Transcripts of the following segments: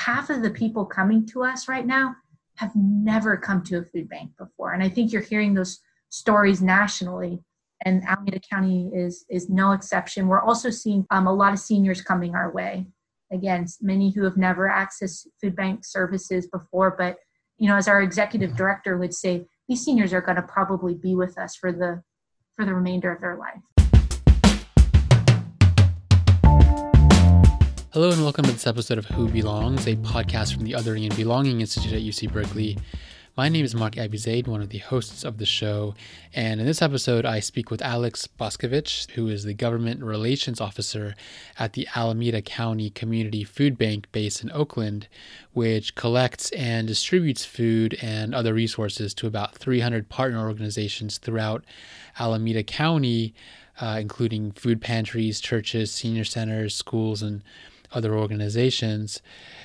half of the people coming to us right now have never come to a food bank before. And I think you're hearing those stories nationally and Alameda County is is no exception. We're also seeing um, a lot of seniors coming our way. Again, many who have never accessed food bank services before, but you know, as our executive director would say, these seniors are going to probably be with us for the for the remainder of their life. Hello and welcome to this episode of Who Belongs, a podcast from the Othering and Belonging Institute at UC Berkeley. My name is Marc Abizeid, one of the hosts of the show, and in this episode, I speak with Alex Boskovich, who is the Government Relations Officer at the Alameda County Community Food Bank based in Oakland, which collects and distributes food and other resources to about 300 partner organizations throughout Alameda County, uh, including food pantries, churches, senior centers, schools, and other organizations.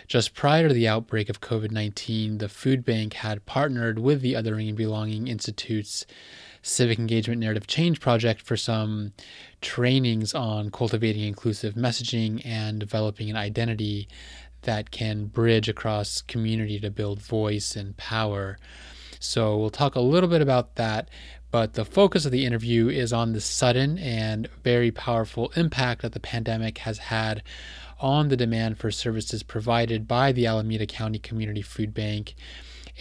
Just prior to the outbreak of COVID 19, the food bank had partnered with the Othering and Belonging Institute's Civic Engagement Narrative Change Project for some trainings on cultivating inclusive messaging and developing an identity that can bridge across community to build voice and power. So, we'll talk a little bit about that, but the focus of the interview is on the sudden and very powerful impact that the pandemic has had on the demand for services provided by the Alameda County Community Food Bank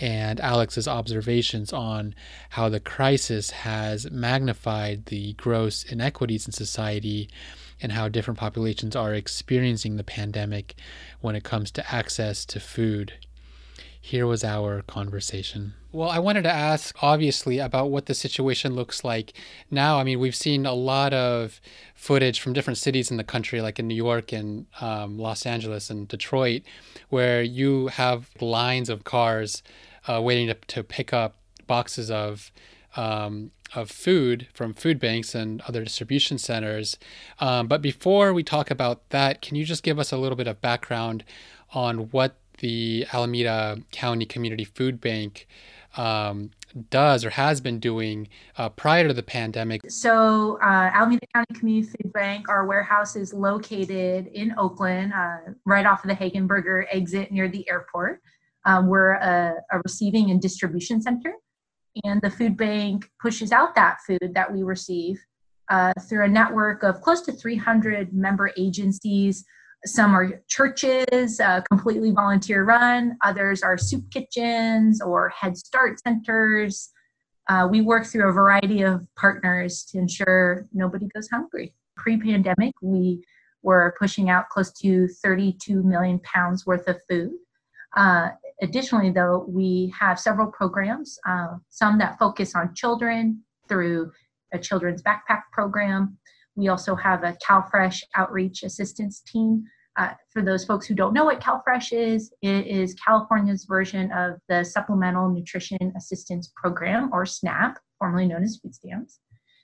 and Alex's observations on how the crisis has magnified the gross inequities in society and how different populations are experiencing the pandemic when it comes to access to food. Here was our conversation. Well, I wanted to ask, obviously, about what the situation looks like now. I mean, we've seen a lot of footage from different cities in the country, like in New York and um, Los Angeles and Detroit, where you have lines of cars uh, waiting to, to pick up boxes of um, of food from food banks and other distribution centers. Um, but before we talk about that, can you just give us a little bit of background on what the Alameda County Community Food Bank um, does or has been doing uh, prior to the pandemic. So, uh, Alameda County Community Food Bank, our warehouse is located in Oakland, uh, right off of the Hegenberger exit near the airport. Um, we're a, a, receiving and distribution center, and the food bank pushes out that food that we receive uh, through a network of close to 300 member agencies some are churches, uh, completely volunteer run. Others are soup kitchens or Head Start centers. Uh, we work through a variety of partners to ensure nobody goes hungry. Pre pandemic, we were pushing out close to 32 million pounds worth of food. Uh, additionally, though, we have several programs, uh, some that focus on children through a children's backpack program, we also have a CalFresh outreach assistance team. Uh, for those folks who don't know what CalFresh is, it is California's version of the Supplemental Nutrition Assistance Program, or SNAP, formerly known as food stamps.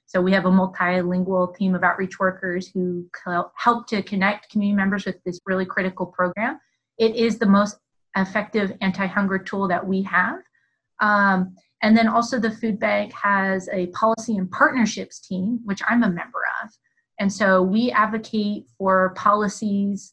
So we have a multilingual team of outreach workers who help to connect community members with this really critical program. It is the most effective anti-hunger tool that we have. Um, and then also the food bank has a policy and partnerships team, which I'm a member of. And so we advocate for policies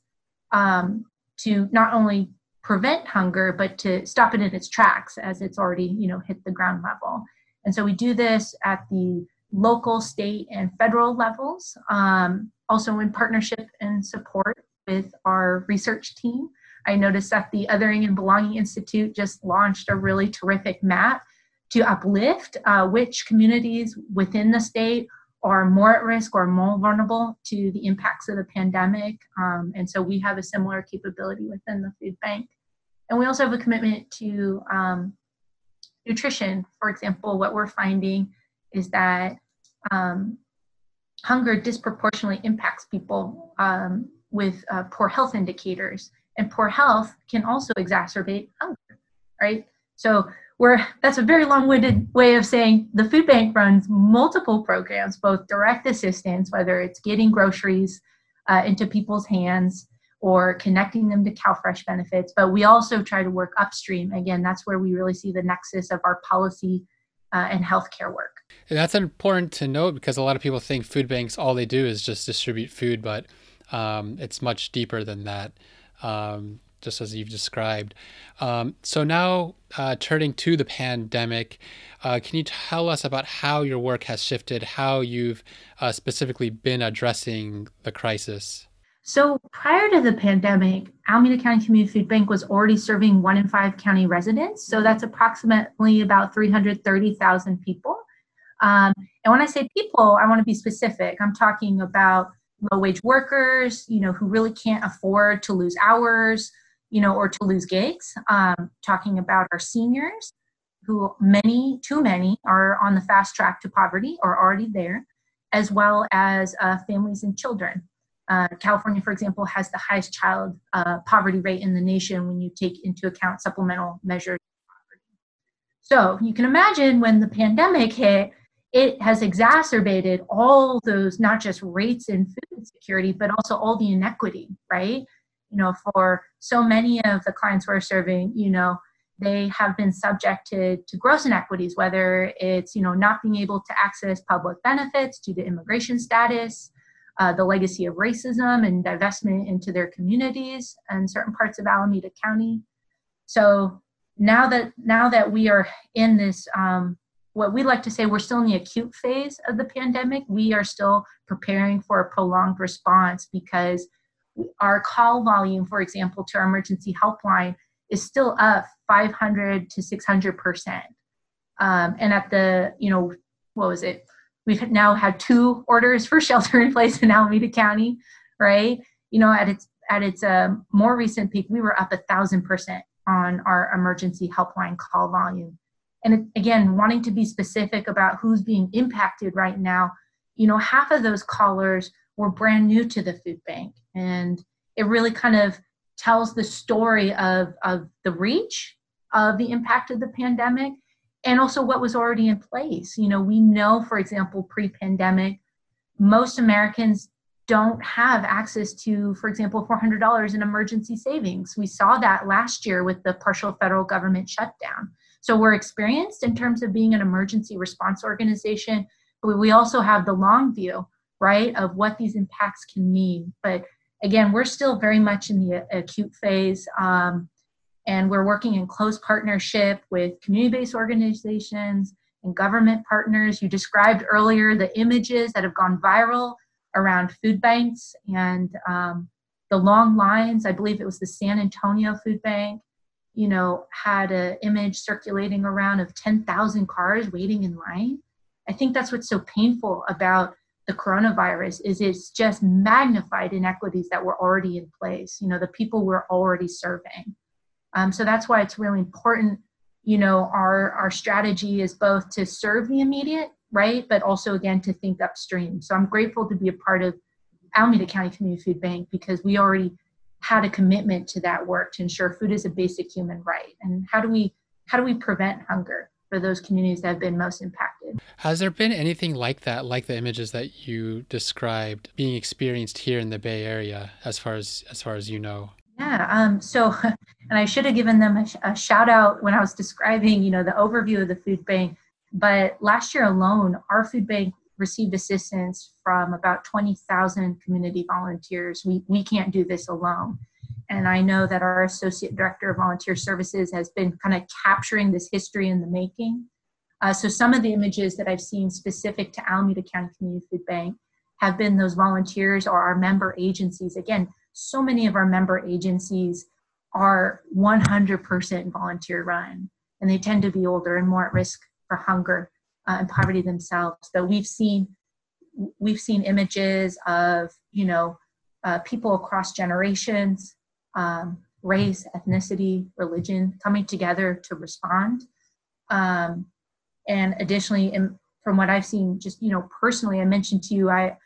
um, to not only prevent hunger, but to stop it in its tracks as it's already, you know, hit the ground level. And so we do this at the local, state, and federal levels, um, also in partnership and support with our research team. I noticed that the Othering and Belonging Institute just launched a really terrific map to uplift uh, which communities within the state are more at risk or more vulnerable to the impacts of the pandemic. Um, and so we have a similar capability within the food bank. And we also have a commitment to um, nutrition. For example, what we're finding is that um, hunger disproportionately impacts people um, with uh, poor health indicators. And poor health can also exacerbate hunger, right? So we're that's a very long-winded way of saying the food bank runs multiple programs, both direct assistance, whether it's getting groceries uh, into people's hands or connecting them to CalFresh benefits, but we also try to work upstream. Again, that's where we really see the nexus of our policy uh, and healthcare work. And that's important to note because a lot of people think food banks all they do is just distribute food, but um, it's much deeper than that. Um, just as you've described. Um, so now, uh, turning to the pandemic, uh, can you tell us about how your work has shifted, how you've uh, specifically been addressing the crisis? So prior to the pandemic, Alameda County Community Food Bank was already serving one in five county residents. So that's approximately about 330,000 people. Um, and when I say people, I want to be specific. I'm talking about low wage workers, you know, who really can't afford to lose hours, you know, or to lose gigs. Um, talking about our seniors, who many, too many, are on the fast track to poverty or already there, as well as uh, families and children. Uh, California, for example, has the highest child uh, poverty rate in the nation when you take into account supplemental measures. So you can imagine when the pandemic hit, it has exacerbated all those not just rates in food insecurity, but also all the inequity, right? You know, for so many of the clients we're serving, you know, they have been subjected to gross inequities, whether it's, you know, not being able to access public benefits due to immigration status, uh, the legacy of racism and divestment into their communities and certain parts of Alameda County. So now that now that we are in this um, what we like to say we're still in the acute phase of the pandemic we are still preparing for a prolonged response because our call volume for example to our emergency helpline is still up 500 to 600 percent. Um, and at the you know what was it? We've now had two orders for shelter in place in alameda county right? You know at its at its uh, more recent peak we were up a thousand percent on our emergency helpline call volume. And again wanting to be specific about who's being impacted right now you know half of those callers were brand new to the food bank. And it really kind of tells the story of of the reach of the impact of the pandemic and also what was already in place. You know we know for example pre-pandemic most americans don't have access to for example $400 in emergency savings. We saw that last year with the partial federal government shutdown. So we're experienced in terms of being an emergency response organization, but we also have the long view, right, of what these impacts can mean. But again, we're still very much in the acute phase. Um, and we're working in close partnership with community-based organizations and government partners. You described earlier the images that have gone viral around food banks and um, the long lines. I believe it was the San Antonio Food Bank you know, had an image circulating around of 10,000 cars waiting in line. I think that's what's so painful about the coronavirus is it's just magnified inequities that were already in place. You know, the people we're already serving. Um, so that's why it's really important. You know, our our strategy is both to serve the immediate, right, but also again to think upstream. So I'm grateful to be a part of Alameda County Community Food Bank because we already had a commitment to that work to ensure food is a basic human right and how do we how do we prevent hunger for those communities that have been most impacted has there been anything like that like the images that you described being experienced here in the bay area as far as as far as you know yeah um, so and i should have given them a, a shout out when i was describing you know the overview of the food bank but last year alone our food bank received assistance from about 20,000 community volunteers. We, we can't do this alone. And I know that our Associate Director of Volunteer Services has been kind of capturing this history in the making. Uh, so some of the images that I've seen specific to Alameda County Community Food Bank have been those volunteers or our member agencies. Again, so many of our member agencies are 100% volunteer run, and they tend to be older and more at risk for hunger uh, and poverty themselves. But we've seen we've seen images of you know uh, people across generations, um, race, ethnicity, religion coming together to respond. Um, and additionally, in, from what I've seen, just you know personally, I mentioned to you, I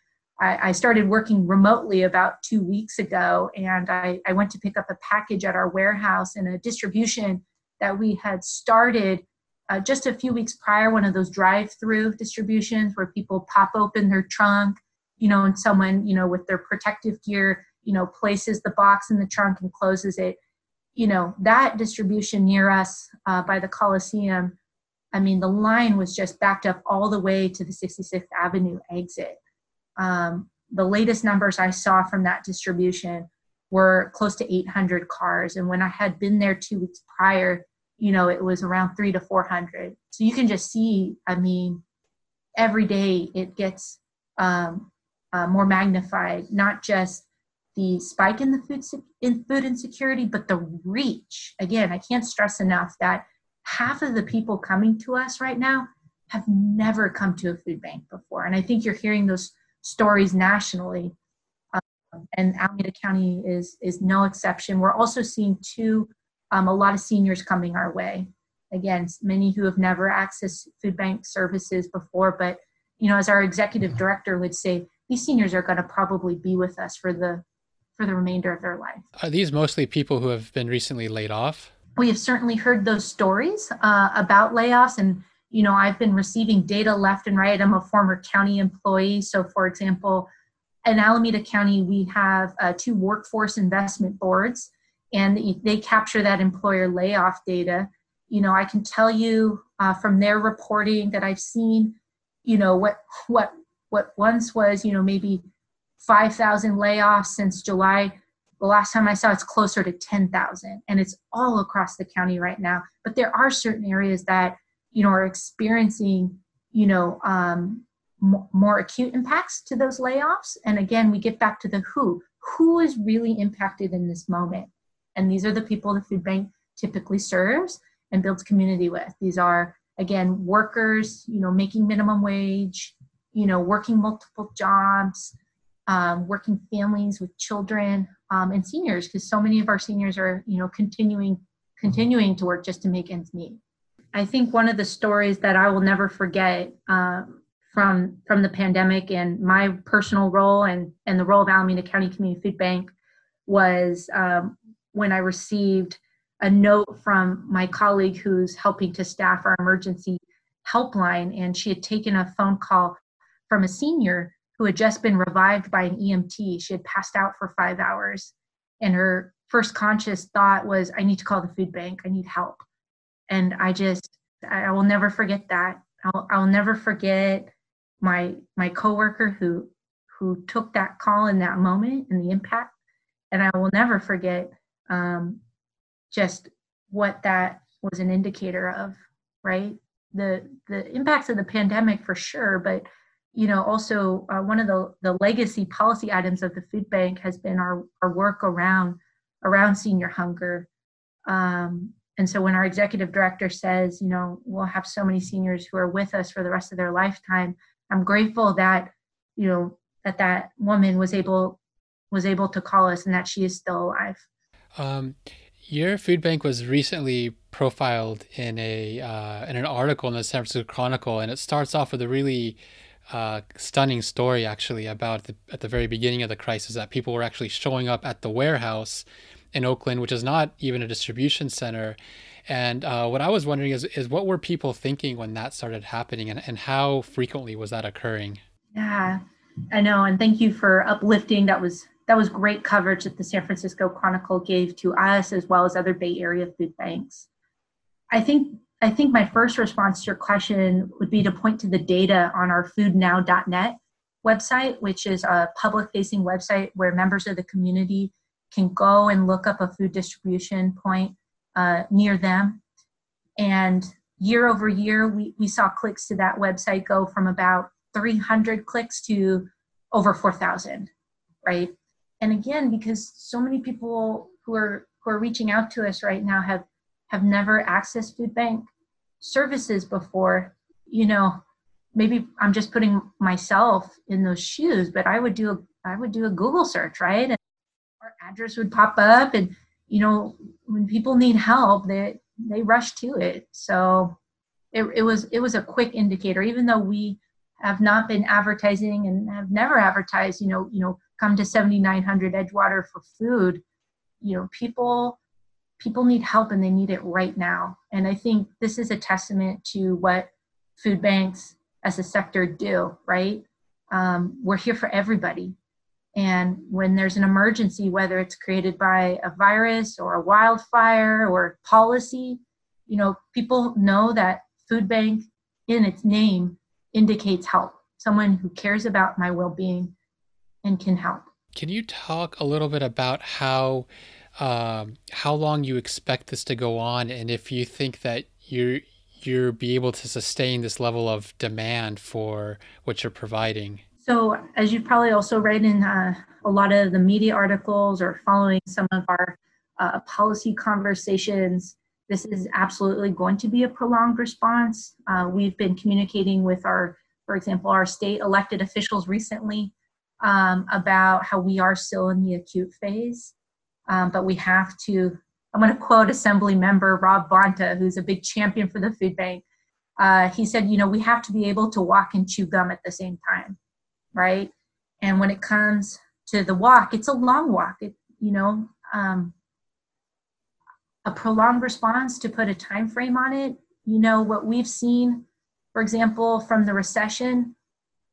I, started working remotely about two weeks ago, and I, I went to pick up a package at our warehouse and a distribution that we had started uh, just a few weeks prior, one of those drive-through distributions where people pop open their trunk, you know, and someone, you know, with their protective gear, you know, places the box in the trunk and closes it. You know, that distribution near us uh, by the Coliseum, I mean, the line was just backed up all the way to the 66th Avenue exit. Um, the latest numbers I saw from that distribution were close to 800 cars. And when I had been there two weeks prior, you know, it was around three to 400. So you can just see, I mean, every day it gets um, uh, more magnified, not just the spike in the food in food insecurity, but the reach. Again, I can't stress enough that half of the people coming to us right now have never come to a food bank before, and I think you're hearing those stories nationally. Um, and Alameda County is is no exception. We're also seeing too um, a lot of seniors coming our way. Again, many who have never accessed food bank services before, but you know, as our executive director would say, these seniors are going to probably be with us for the for the remainder of their life. Are these mostly people who have been recently laid off? We have certainly heard those stories uh, about layoffs, and you know, I've been receiving data left and right. I'm a former county employee, so for example, in Alameda County, we have uh, two workforce investment boards, and they capture that employer layoff data. You know, I can tell you uh, from their reporting that I've seen, you know, what what what once was, you know, maybe 5,000 layoffs since July. The last time I saw it's closer to 10,000 and it's all across the county right now. But there are certain areas that, you know, are experiencing, you know, um, m- more acute impacts to those layoffs. And again, we get back to the who. Who is really impacted in this moment? And these are the people the food bank typically serves and builds community with. These are, again, workers, you know, making minimum wage, you know, working multiple jobs, um, working families with children um, and seniors because so many of our seniors are you know continuing continuing to work just to make ends meet. I think one of the stories that i will never forget uh, from from the pandemic and my personal role and and the role of alameda county community food bank was um, when i received a note from my colleague who's helping to staff our emergency helpline and she had taken a phone call from a senior who had just been revived by an EMT. She had passed out for five hours, and her first conscious thought was, I need to call the food bank. I need help. And I just, I will never forget that. I'll, I'll never forget my my coworker who who took that call in that moment and the impact. And I will never forget um, just what that was an indicator of, right? The the impacts of the pandemic for sure, but you know, also uh, one of the, the legacy policy items of the food bank has been our, our work around around senior hunger. Um, and so when our executive director says, you know, we'll have so many seniors who are with us for the rest of their lifetime, I'm grateful that, you know, that that woman was able was able to call us and that she is still alive. Um, your food bank was recently profiled in a uh, in an article in the San Francisco Chronicle, and it starts off with a really uh, stunning story actually about the, at the very beginning of the crisis that people were actually showing up at the warehouse in Oakland, which is not even a distribution center. And uh, what I was wondering is, is what were people thinking when that started happening and, and how frequently was that occurring? Yeah, I know. And thank you for uplifting. That was that was great coverage that the San Francisco Chronicle gave to us as well as other Bay Area food banks. I think I think my first response to your question would be to point to the data on our foodnow.net website, which is a public facing website where members of the community can go and look up a food distribution point uh, near them. And year over year, we, we saw clicks to that website go from about 300 clicks to over 4,000, right? And again, because so many people who are who are reaching out to us right now have have never accessed food bank services before, you know, maybe I'm just putting myself in those shoes, but I would do a I would do a Google search, right? And our address would pop up and you know, when people need help, they they rush to it. So it, it was it was a quick indicator, even though we have not been advertising and have never advertised, you know, you know, come to 7900 Edgewater for food. You know, people people need help and they need it right now. And I think this is a testament to what food banks as a sector do, right? Um, we're here for everybody. And when there's an emergency, whether it's created by a virus or a wildfire or policy, you know, people know that food bank in its name indicates help, someone who cares about my well being and can help. Can you talk a little bit about how um, how long you expect this to go on, and if you think that you're you're be able to sustain this level of demand for what you're providing? So, as you've probably also read in uh, a lot of the media articles or following some of our uh, policy conversations, this is absolutely going to be a prolonged response. Uh, we've been communicating with our, for example, our state elected officials recently um, about how we are still in the acute phase, um, but we have to. I'm going to quote Assembly Member Rob Bonta, who's a big champion for the food bank. Uh, he said, you know, we have to be able to walk and chew gum at the same time right? And when it comes to the walk, it's a long walk. It, you know, um, a prolonged response to put a time frame on it. You know what we've seen, for example, from the recession.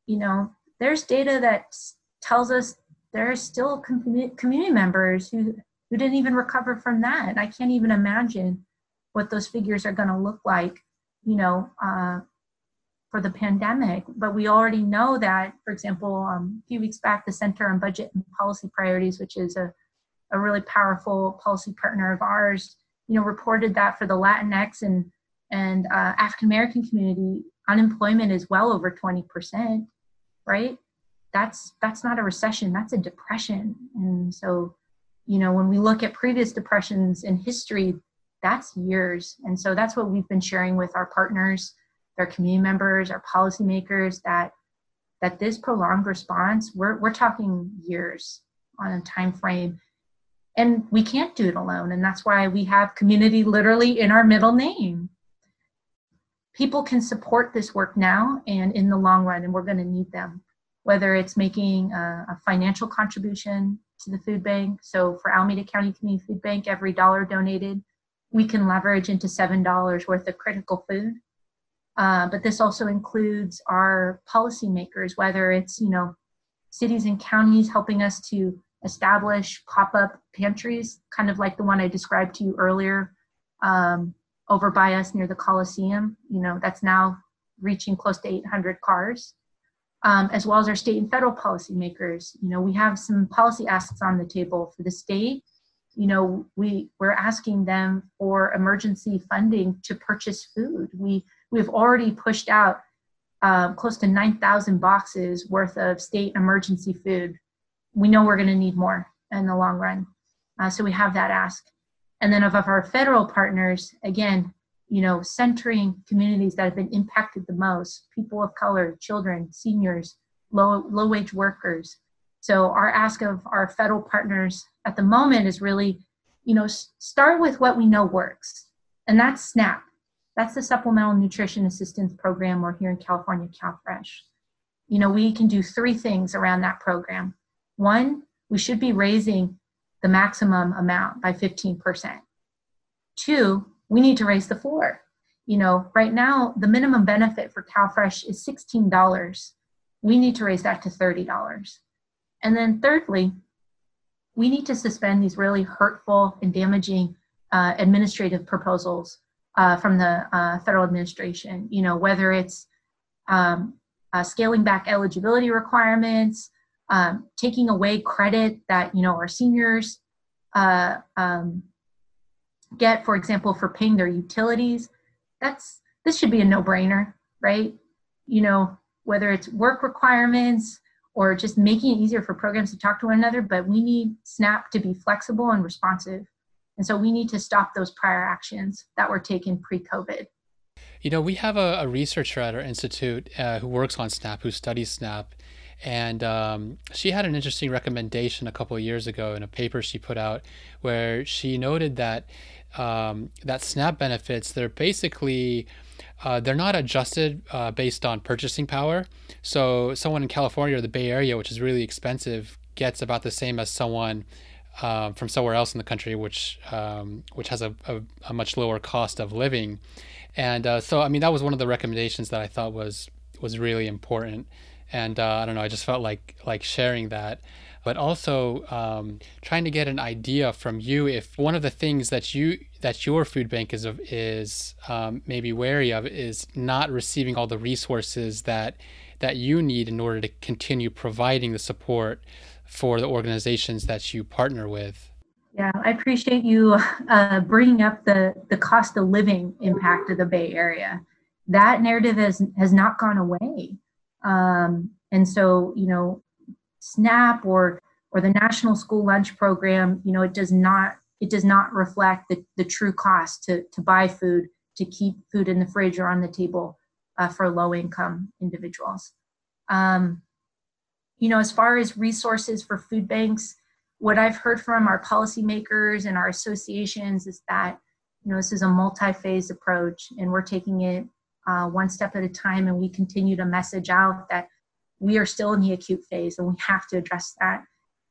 You know, there's data that tells us there are still community members who who didn't even recover from that. I can't even imagine what those figures are going to look like. You know, uh, for the pandemic, but we already know that, for example, um, a few weeks back, the Center on Budget and Policy Priorities, which is a, a really powerful policy partner of ours, you know, reported that for the Latinx and and uh, African American community, unemployment is well over 20%, right? That's that's not a recession, that's a depression. And so, you know, when we look at previous depressions in history, that's years. And so that's what we've been sharing with our partners their community members, our policymakers, that that this prolonged response, we're we're talking years on a time frame. And we can't do it alone. And that's why we have community literally in our middle name. People can support this work now and in the long run, and we're going to need them, whether it's making a, a financial contribution to the food bank. So for Alameda County Community Food Bank, every dollar donated, we can leverage into $7 worth of critical food uh, but this also includes our policymakers, whether it's you know cities and counties helping us to establish pop-up pantries, kind of like the one I described to you earlier, um, over by us near the Coliseum. You know that's now reaching close to 800 cars, um, as well as our state and federal policymakers. You know we have some policy asks on the table for the state. You know we we're asking them for emergency funding to purchase food. We we've already pushed out uh, close to 9,000 boxes worth of state emergency food. We know we're going to need more in the long run. Uh, so we have that ask. And then of, of our federal partners, again, you know, centering communities that have been impacted the most, people of color, children, seniors, low, low wage workers. So our ask of our federal partners at the moment is really, you know, start with what we know works. And that's SNAP. That's the Supplemental Nutrition Assistance Program or here in California, CalFresh. You know, we can do three things around that program. One, we should be raising the maximum amount by 15%. Two, we need to raise the floor. You know, right now, the minimum benefit for CalFresh is $16. We need to raise that to $30. And then thirdly, we need to suspend these really hurtful and damaging uh, administrative proposals uh, from the uh, federal administration. You know, whether it's um, uh, scaling back eligibility requirements, um, taking away credit that you know our seniors uh, um, get, for example, for paying their utilities. That's this should be a no-brainer, right? You know, whether it's work requirements or just making it easier for programs to talk to one another, but we need SNAP to be flexible and responsive and so we need to stop those prior actions that were taken pre COVID. You know, we have a, a researcher at our institute uh, who works on SNAP, who studies SNAP. And um, she had an interesting recommendation a couple of years ago in a paper she put out where she noted that um, that SNAP benefits, they're basically uh, they're not adjusted uh, based on purchasing power. So someone in California or the Bay Area, which is really expensive, gets about the same as someone uh, from somewhere else in the country, which um, which has a, a, a, much lower cost of living, and uh, so I mean that was one of the recommendations that I thought was was really important, and uh, I don't know I just felt like like sharing that, but also um, trying to get an idea from you if one of the things that you that your food bank is is um, maybe wary of is not receiving all the resources that that you need in order to continue providing the support for the organizations that you partner with. Yeah, I appreciate you uh, bringing up the, the cost of living impact of the Bay Area. That narrative has, has not gone away. Um, and so, you know, SNAP or or the National School Lunch Program, you know, it does not it does not reflect the, the true cost to, to buy food, to keep food in the fridge or on the table uh, for low income individuals. Um, you know, as far as resources for food banks, what I've heard from our policymakers and our associations is that, you know, this is a multi phase approach and we're taking it uh, one step at a time and we continue to message out that we are still in the acute phase and we have to address that.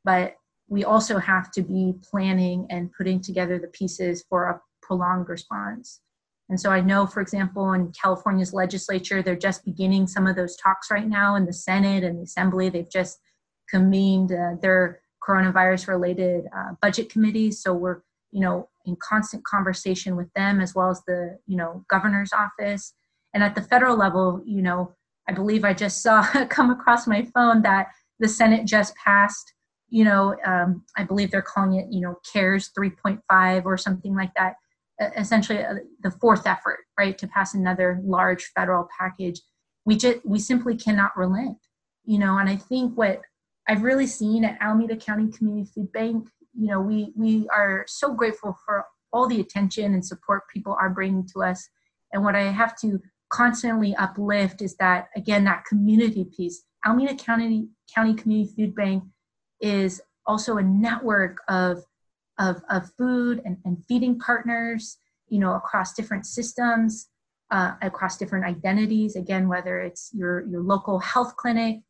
But we also have to be planning and putting together the pieces for a prolonged response. And so I know, for example, in California's legislature, they're just beginning some of those talks right now in the Senate and the Assembly. They've just convened uh, their coronavirus related uh, budget committees. So we're, you know, in constant conversation with them as well as the, you know, governor's office. And at the federal level, you know, I believe I just saw come across my phone that the Senate just passed, you know, um, I believe they're calling it, you know, CARES 3.5 or something like that. Essentially, uh, the fourth effort, right, to pass another large federal package. We just we simply cannot relent, you know. And I think what I've really seen at Alameda County Community Food Bank, you know, we we are so grateful for all the attention and support people are bringing to us. And what I have to constantly uplift is that again that community piece. Alameda county county community food bank is also a network of of, of food and, and feeding partners you know across different systems uh, across different identities. Again whether it's your your local health clinic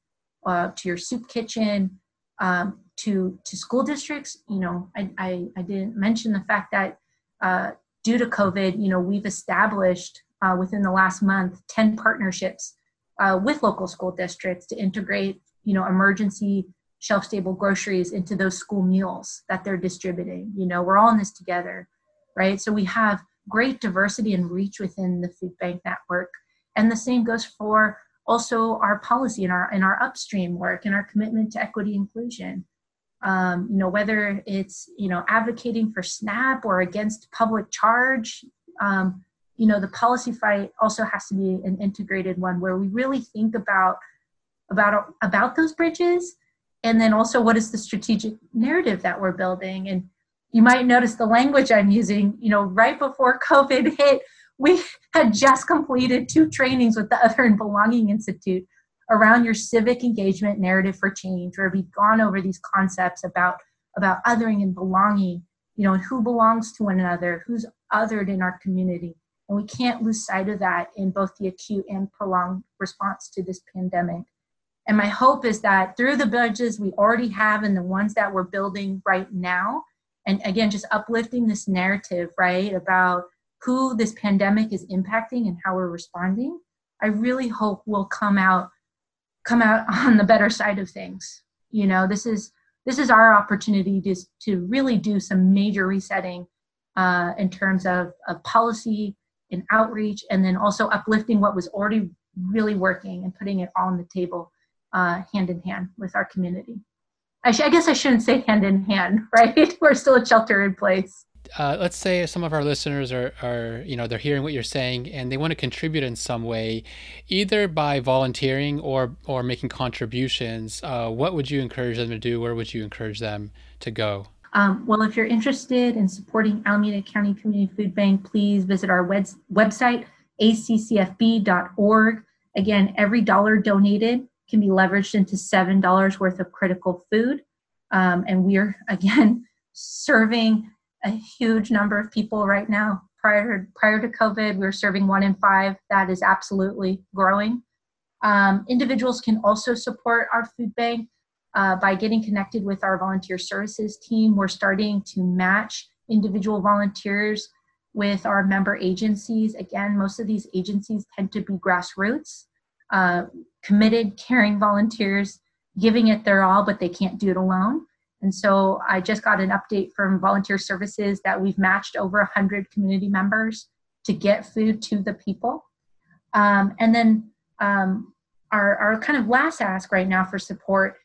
uh, to your soup kitchen um, to to school districts. You know I, I, I didn't mention the fact that uh, due to covid you know we've established uh, within the last month 10 partnerships uh, with local school districts to integrate you know emergency shelf stable groceries into those school meals that they're distributing. You know we're all in this together right? So we have great diversity and reach within the food bank network. And the same goes for also our policy and our in our upstream work and our commitment to equity inclusion. Um, you know whether it's you know advocating for snap or against public charge um, you know the policy fight also has to be an integrated one where we really think about about about those bridges and then also what is the strategic narrative that we're building. And you might notice the language i'm using you know right before covid hit we had just completed two trainings with the other and belonging institute around your civic engagement narrative for change where we've gone over these concepts about about othering and belonging you know and who belongs to one another who's othered in our community and we can't lose sight of that in both the acute and prolonged response to this pandemic. And my hope is that through the budgets we already have and the ones that we're building right now, and again, just uplifting this narrative, right, about who this pandemic is impacting and how we're responding, I really hope we'll come out come out on the better side of things. You know, this is this is our opportunity to, to really do some major resetting uh, in terms of, of policy, in outreach and then also uplifting what was already really working and putting it all on the table uh, hand in hand with our community. I, sh- I, guess I shouldn't say hand in hand, right? We're still a shelter in place. Uh, let's say some of our listeners are, are, you know, they're hearing what you're saying and they want to contribute in some way, either by volunteering or or making contributions. Uh, what would you encourage them to do? Where would you encourage them to go? Um, well, if you're interested in supporting Alameda County Community Food Bank, please visit our web- website, accfb.org. Again, every dollar donated can be leveraged into $7 worth of critical food. Um, and we're, again, serving a huge number of people right now. Prior, prior to COVID, we were serving one in five. That is absolutely growing. Um, individuals can also support our food bank uh, by getting connected with our volunteer services team, we're starting to match individual volunteers with our member agencies. Again, most of these agencies tend to be grassroots, uh, committed, caring volunteers, giving it their all, but they can't do it alone. And so I just got an update from Volunteer Services that we've matched over 100 community members to get food to the people. Um, and then um, our, our kind of last ask right now for support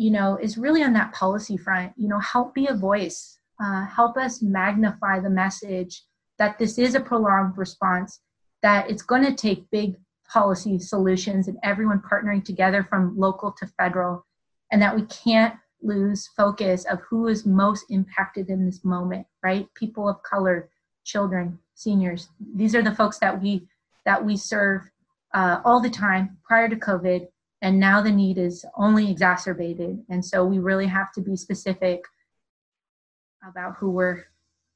you know, is really on that policy front. You know, help be a voice, uh, help us magnify the message that this is a prolonged response, that it's going to take big policy solutions and everyone partnering together from local to federal, and that we can't lose focus of who is most impacted in this moment, right? People of color, children, seniors. These are the folks that we that we serve uh, all the time prior to COVID, and now the need is only exacerbated. And so we really have to be specific about who we're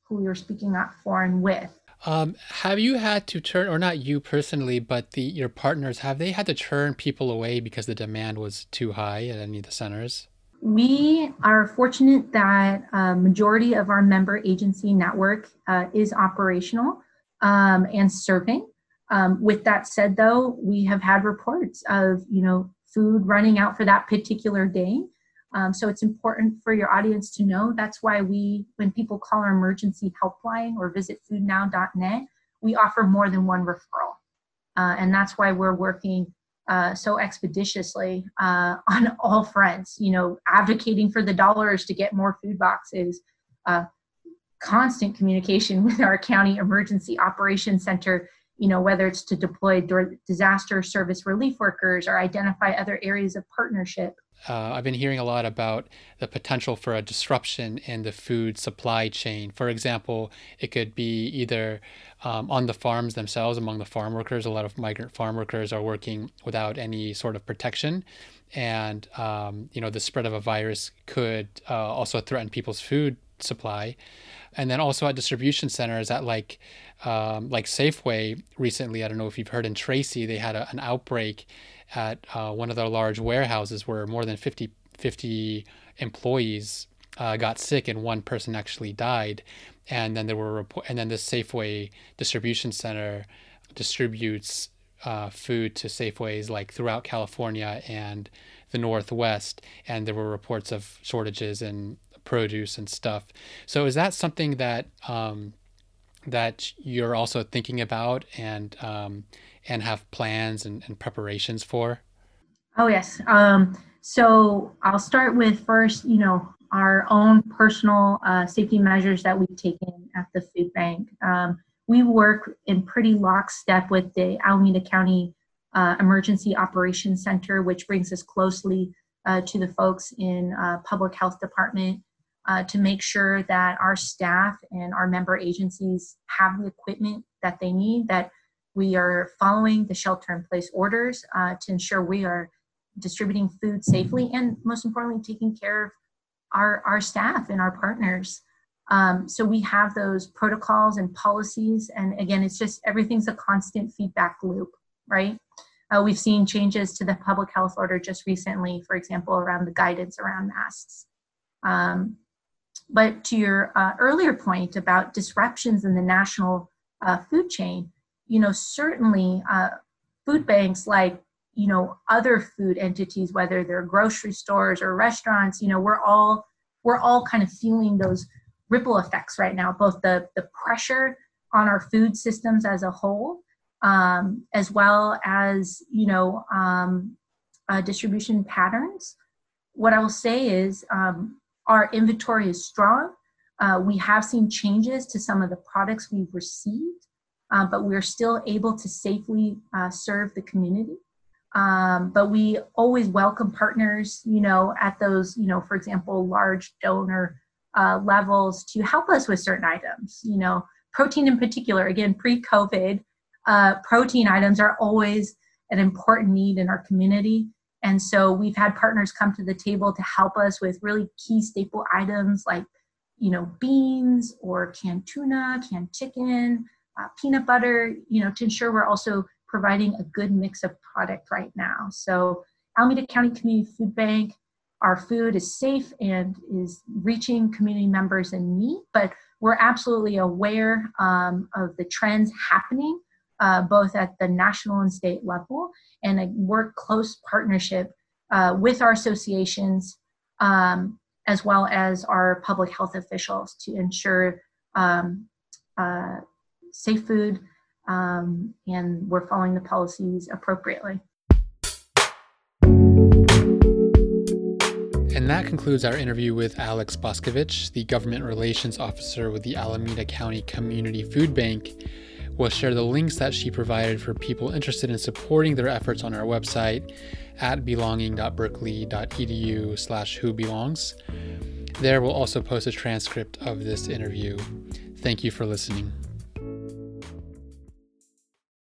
who we're speaking up for and with. Um, have you had to turn, or not you personally, but the your partners, have they had to turn people away because the demand was too high at any of the centers? We are fortunate that a majority of our member agency network uh, is operational um, and serving. Um, with that said, though, we have had reports of you know food running out for that particular day. Um, so it's important for your audience to know. That's why we, when people call our emergency helpline or visit foodnow.net, we offer more than one referral. Uh, and that's why we're working uh, so expeditiously uh, on all fronts, you know, advocating for the dollars to get more food boxes, uh, constant communication with our county emergency operations center you know whether it's to deploy disaster service relief workers or identify other areas of partnership uh, I've been hearing a lot about the potential for a disruption in the food supply chain. For example, it could be either um, on the farms themselves, among the farm workers. A lot of migrant farm workers are working without any sort of protection, and um, you know the spread of a virus could uh, also threaten people's food supply and then also at distribution centers at like um, like Safeway recently. I don't know if you've heard in Tracy, they had a, an outbreak at uh, one of their large warehouses where more than 50, 50 employees uh, got sick and one person actually died. And then there were report, and then the Safeway distribution center distributes uh, food to Safeways like throughout California and the Northwest, and there were reports of shortages in produce and stuff. So is that something that um, that you're also thinking about and um, and have plans and, and, preparations for? Oh yes. Um, so I'll start with first, you know, our own personal uh, safety measures that we've taken at the food bank. Um, we work in pretty lockstep with the Alameda County uh, Emergency Operations Center, which brings us closely uh, to the folks in uh, public health department uh, to make sure that our staff and our member agencies have the equipment that they need, that we are following the shelter in place orders uh, to ensure we are distributing food safely and most importantly taking care of our, our staff and our partners. Um, so we have those protocols and policies and again it's just everything's a constant feedback loop right? Uh, we've seen changes to the public health order just recently for example around the guidance around masks. Um, but to your uh, earlier point about disruptions in the national uh, food chain, you know, certainly uh, food banks like, you know, other food entities, whether they're grocery stores or restaurants, you know, we're all we're all kind of feeling those ripple effects right now, both the the pressure on our food systems as a whole, um, as well as you know um, uh, distribution patterns. What I will say is um, our inventory is strong. Uh, we have seen changes to some of the products we've received, uh, but we're still able to safely uh, serve the community. Um, but we always welcome partners, you know, at those, you know, for example, large donor uh, levels to help us with certain items. You know, protein in particular, again, pre COVID, uh, protein items are always an important need in our community. And so we've had partners come to the table to help us with really key staple items like, you know, beans or canned tuna, canned chicken, uh, peanut butter, you know, to ensure we're also providing a good mix of product right now. So Alameda County Community Food Bank, our food is safe and is reaching community members in need, but we're absolutely aware um, of the trends happening uh, both at the national and state level, and work close partnership uh, with our associations um, as well as our public health officials to ensure um, uh, safe food um, and we're following the policies appropriately. And And that concludes our interview with Alex Boscovich, the Government Relations Officer with the Alameda County Community Food Bank. We'll share the links that she provided for people interested in supporting their efforts on our website at belonging.berkeley.edu slash who belongs. There we'll also post a transcript of this interview. Thank you for listening.